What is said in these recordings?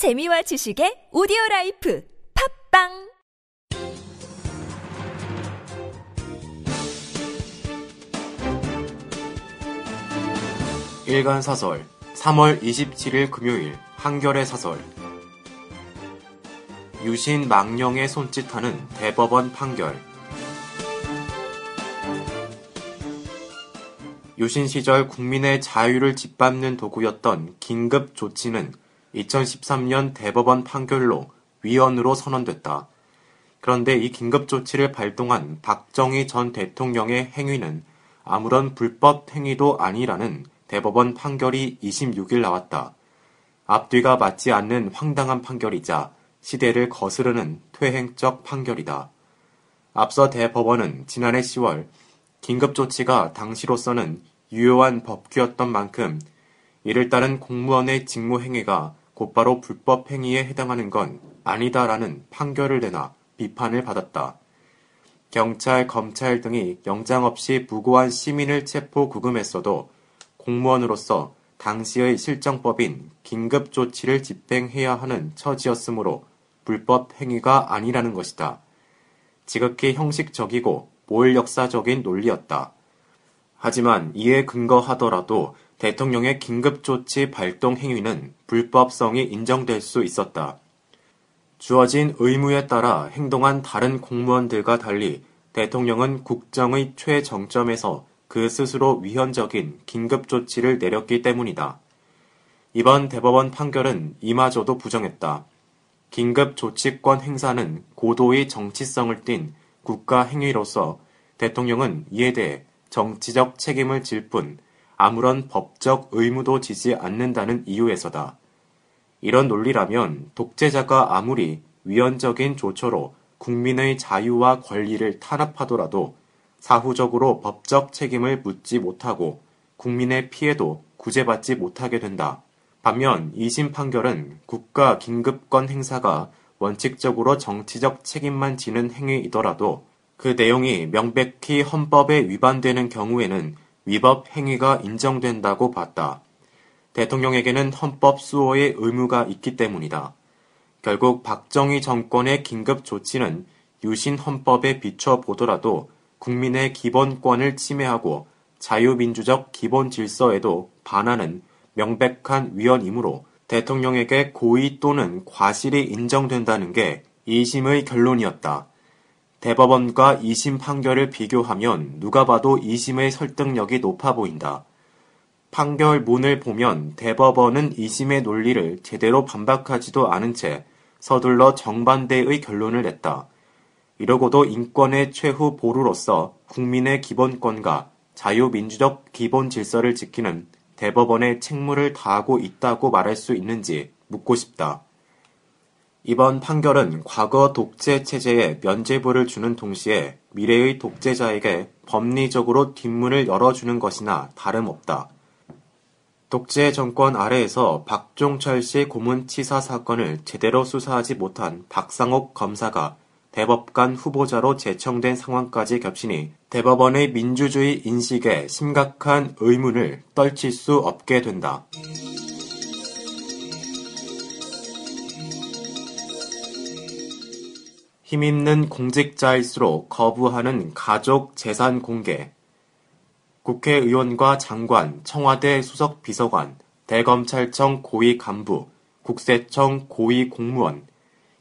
재미와 지식의 오디오 라이프 팟빵! 일간 사설 3월 27일 금요일 한겨레 사설. 유신 망령에 손짓하는 대법원 판결. 유신 시절 국민의 자유를 짓밟는 도구였던 긴급 조치는 2013년 대법원 판결로 위헌으로 선언됐다. 그런데 이 긴급 조치를 발동한 박정희 전 대통령의 행위는 아무런 불법 행위도 아니라는 대법원 판결이 26일 나왔다. 앞뒤가 맞지 않는 황당한 판결이자 시대를 거스르는 퇴행적 판결이다. 앞서 대법원은 지난해 10월 긴급조치가 당시로서는 유효한 법규였던 만큼 이를 따른 공무원의 직무행위가 곧바로 불법 행위에 해당하는 건 아니다라는 판결을 내나 비판을 받았다. 경찰, 검찰 등이 영장 없이 무고한 시민을 체포 구금했어도 공무원으로서 당시의 실정법인 긴급조치를 집행해야 하는 처지였으므로 불법 행위가 아니라는 것이다. 지극히 형식적이고 모일역사적인 논리였다. 하지만 이에 근거하더라도 대통령의 긴급조치 발동 행위는 불법성이 인정될 수 있었다. 주어진 의무에 따라 행동한 다른 공무원들과 달리 대통령은 국정의 최정점에서 그 스스로 위헌적인 긴급조치를 내렸기 때문이다. 이번 대법원 판결은 이마저도 부정했다. 긴급조치권 행사는 고도의 정치성을 띤 국가 행위로서 대통령은 이에 대해 정치적 책임을 질 뿐 아무런 법적 의무도 지지 않는다는 이유에서다. 이런 논리라면 독재자가 아무리 위헌적인 조처로 국민의 자유와 권리를 탄압하더라도 사후적으로 법적 책임을 묻지 못하고 국민의 피해도 구제받지 못하게 된다. 반면 2심 판결은 국가 긴급권 행사가 원칙적으로 정치적 책임만 지는 행위이더라도 그 내용이 명백히 헌법에 위반되는 경우에는 위법 행위가 인정된다고 봤다. 대통령에게는 헌법 수호의 의무가 있기 때문이다. 결국 박정희 정권의 긴급 조치는 유신 헌법에 비춰 보더라도 국민의 기본권을 침해하고 자유민주적 기본 질서에도 반하는 명백한 위헌이므로 대통령에게 고의 또는 과실이 인정된다는 게 2심의 결론이었다. 대법원과 2심 판결을 비교하면 누가 봐도 2심의 설득력이 높아 보인다. 판결문을 보면 대법원은 2심의 논리를 제대로 반박하지도 않은 채 서둘러 정반대의 결론을 냈다. 이러고도 인권의 최후 보루로서 국민의 기본권과 자유민주적 기본 질서를 지키는 대법원의 책무를 다하고 있다고 말할 수 있는지 묻고 싶다. 이번 판결은 과거 독재 체제에 면죄부를 주는 동시에 미래의 독재자에게 법리적으로 뒷문을 열어주는 것이나 다름없다. 독재 정권 아래에서 박종철 씨 고문치사 사건을 제대로 수사하지 못한 박상옥 검사가 대법관 후보자로 제청된 상황까지 겹치니 대법원의 민주주의 인식에 심각한 의문을 떨칠 수 없게 된다. 힘있는 공직자일수록 거부하는 가족 재산 공개. 국회의원과 장관, 청와대 수석 비서관, 대검찰청 고위 간부, 국세청 고위 공무원.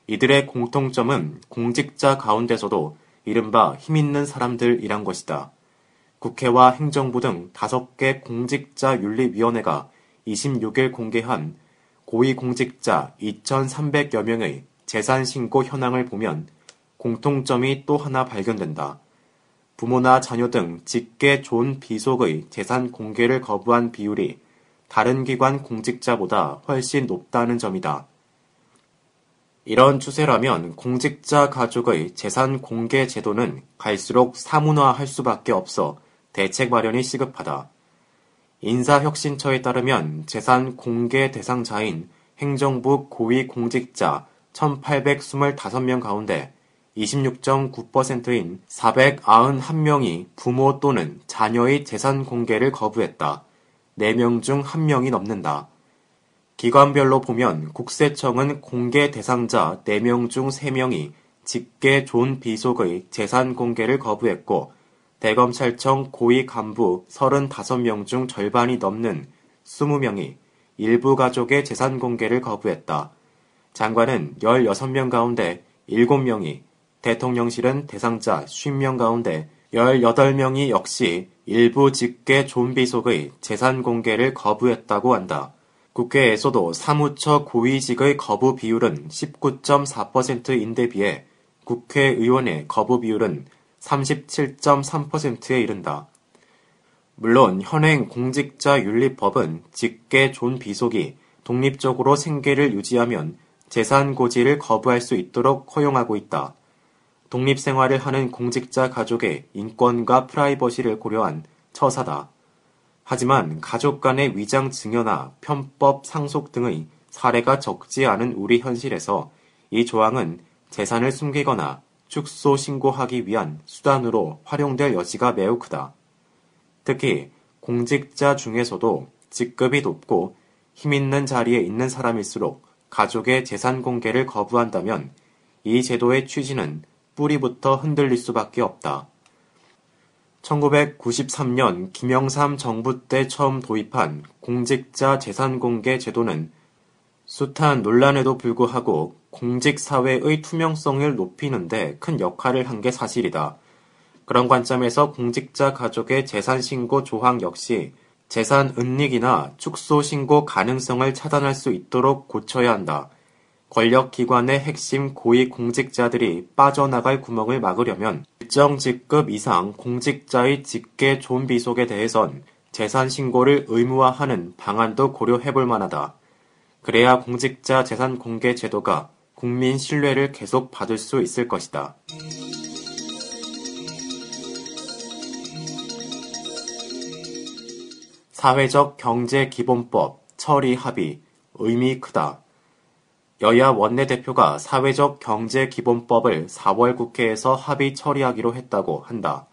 이들의 공통점은 공직자 가운데서도 이른바 힘있는 사람들이란 것이다. 국회와 행정부 등 다섯 개 공직자윤리위원회가 26일 공개한 고위공직자 2,300여 명의 재산 신고 현황을 보면 공통점이 또 하나 발견된다. 부모나 자녀 등 직계 존 비속의 재산 공개를 거부한 비율이 다른 기관 공직자보다 훨씬 높다는 점이다. 이런 추세라면 공직자 가족의 재산 공개 제도는 갈수록 사문화할 수밖에 없어 대책 마련이 시급하다. 인사혁신처에 따르면 재산 공개 대상자인 행정부 고위 공직자 1,825명 가운데 26.9%인 491명이 부모 또는 자녀의 재산 공개를 거부했다. 4명 중 1명이 넘는다. 기관별로 보면 국세청은 공개 대상자 4명 중 3명이 직계 존 비속의 재산 공개를 거부했고 대검찰청 고위 간부 35명 중 절반이 넘는 20명이 일부 가족의 재산 공개를 거부했다. 장관은 16명 가운데 7명이, 대통령실은 대상자 50명 가운데 18명이 역시 일부 직계 존 비속의 재산 공개를 거부했다고 한다. 국회에서도 사무처 고위직의 거부 비율은 19.4%인데 비해 국회의원의 거부 비율은 37.3%에 이른다. 물론 현행 공직자 윤리법은 직계 존 비속이 독립적으로 생계를 유지하면 재산 고지를 거부할 수 있도록 허용하고 있다. 독립생활을 하는 공직자 가족의 인권과 프라이버시를 고려한 처사다. 하지만 가족 간의 위장 증여나 편법 상속 등의 사례가 적지 않은 우리 현실에서 이 조항은 재산을 숨기거나 축소 신고하기 위한 수단으로 활용될 여지가 매우 크다. 특히 공직자 중에서도 직급이 높고 힘 있는 자리에 있는 사람일수록 가족의 재산 공개를 거부한다면 이 제도의 취지는 뿌리부터 흔들릴 수밖에 없다. 1993년 김영삼 정부 때 처음 도입한 공직자 재산 공개 제도는 숱한 논란에도 불구하고 공직사회의 투명성을 높이는데 큰 역할을 한 게 사실이다. 그런 관점에서 공직자 가족의 재산 신고 조항 역시 재산 은닉이나 축소 신고 가능성을 차단할 수 있도록 고쳐야 한다. 권력기관의 핵심 고위 공직자들이 빠져나갈 구멍을 막으려면 일정 직급 이상 공직자의 직계 존비 속에 대해선 재산 신고를 의무화하는 방안도 고려해 볼 만하다. 그래야 공직자 재산 공개 제도가 국민 신뢰를 계속 받을 수 있을 것이다. 사회적 경제 기본법 처리 합의 의미 크다. 여야 원내대표가 사회적 경제 기본법을 4월 국회에서 합의 처리하기로 했다고 한다.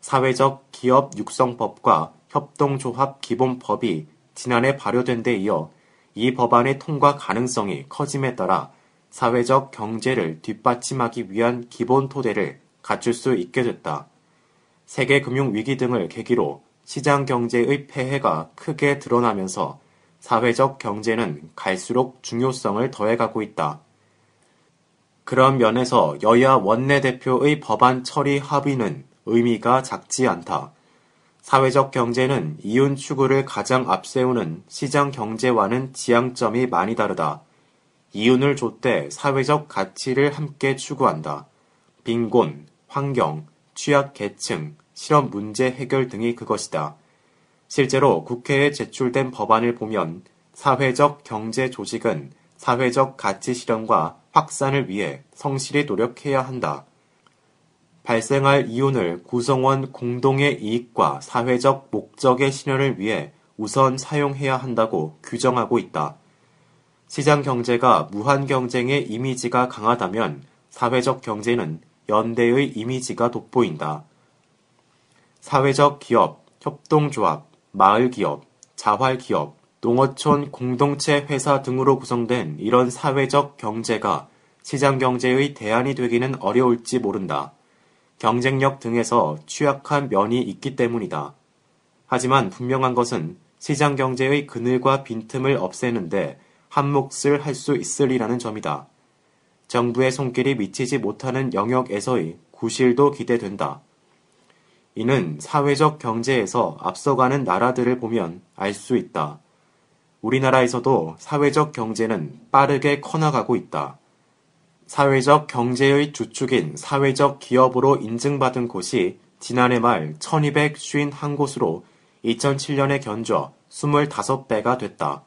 사회적 기업 육성법과 협동조합 기본법이 지난해 발효된 데 이어 이 법안의 통과 가능성이 커짐에 따라 사회적 경제를 뒷받침하기 위한 기본 토대를 갖출 수 있게 됐다. 세계 금융 위기 등을 계기로 시장 경제의 폐해가 크게 드러나면서 사회적 경제는 갈수록 중요성을 더해가고 있다. 그런 면에서 여야 원내대표의 법안 처리 합의는 의미가 작지 않다. 사회적 경제는 이윤 추구를 가장 앞세우는 시장 경제와는 지향점이 많이 다르다. 이윤을 줬대 사회적 가치를 함께 추구한다. 빈곤, 환경, 취약 계층, 실업 문제 해결 등이 그것이다. 실제로 국회에 제출된 법안을 보면 사회적 경제 조직은 사회적 가치 실현과 확산을 위해 성실히 노력해야 한다. 발생할 이윤을 구성원 공동의 이익과 사회적 목적의 실현을 위해 우선 사용해야 한다고 규정하고 있다. 시장 경제가 무한 경쟁의 이미지가 강하다면 사회적 경제는 연대의 이미지가 돋보인다. 사회적 기업, 협동조합, 마을기업, 자활기업, 농어촌 공동체 회사 등으로 구성된 이런 사회적 경제가 시장 경제의 대안이 되기는 어려울지 모른다. 경쟁력 등에서 취약한 면이 있기 때문이다. 하지만 분명한 것은 시장 경제의 그늘과 빈틈을 없애는데 한 몫을 할 수 있으리라는 점이다. 정부의 손길이 미치지 못하는 영역에서의 구실도 기대된다. 이는 사회적 경제에서 앞서가는 나라들을 보면 알 수 있다. 우리나라에서도 사회적 경제는 빠르게 커나가고 있다. 사회적 경제의 주축인 사회적 기업으로 인증받은 곳이 지난해 말 1251곳으로 2007년에 견져 25배가 됐다.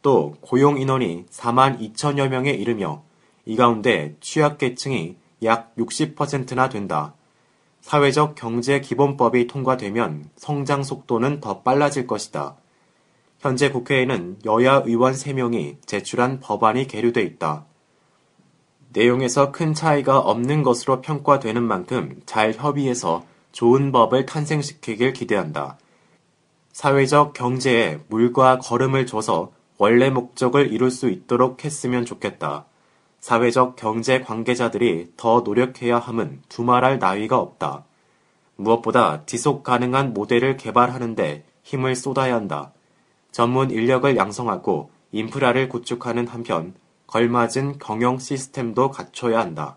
또 고용 인원이 4만 2천여 명에 이르며 이 가운데 취약계층이 약 60%나 된다. 사회적 경제 기본법이 통과되면 성장 속도는 더 빨라질 것이다. 현재 국회에는 여야 의원 3명이 제출한 법안이 계류돼 있다. 내용에서 큰 차이가 없는 것으로 평가되는 만큼 잘 협의해서 좋은 법을 탄생시키길 기대한다. 사회적 경제에 물과 걸음을 줘서 원래 목적을 이룰 수 있도록 했으면 좋겠다. 사회적 경제 관계자들이 더 노력해야 함은 두말할 나위가 없다. 무엇보다 지속 가능한 모델을 개발하는데 힘을 쏟아야 한다. 전문 인력을 양성하고 인프라를 구축하는 한편 걸맞은 경영 시스템도 갖춰야 한다.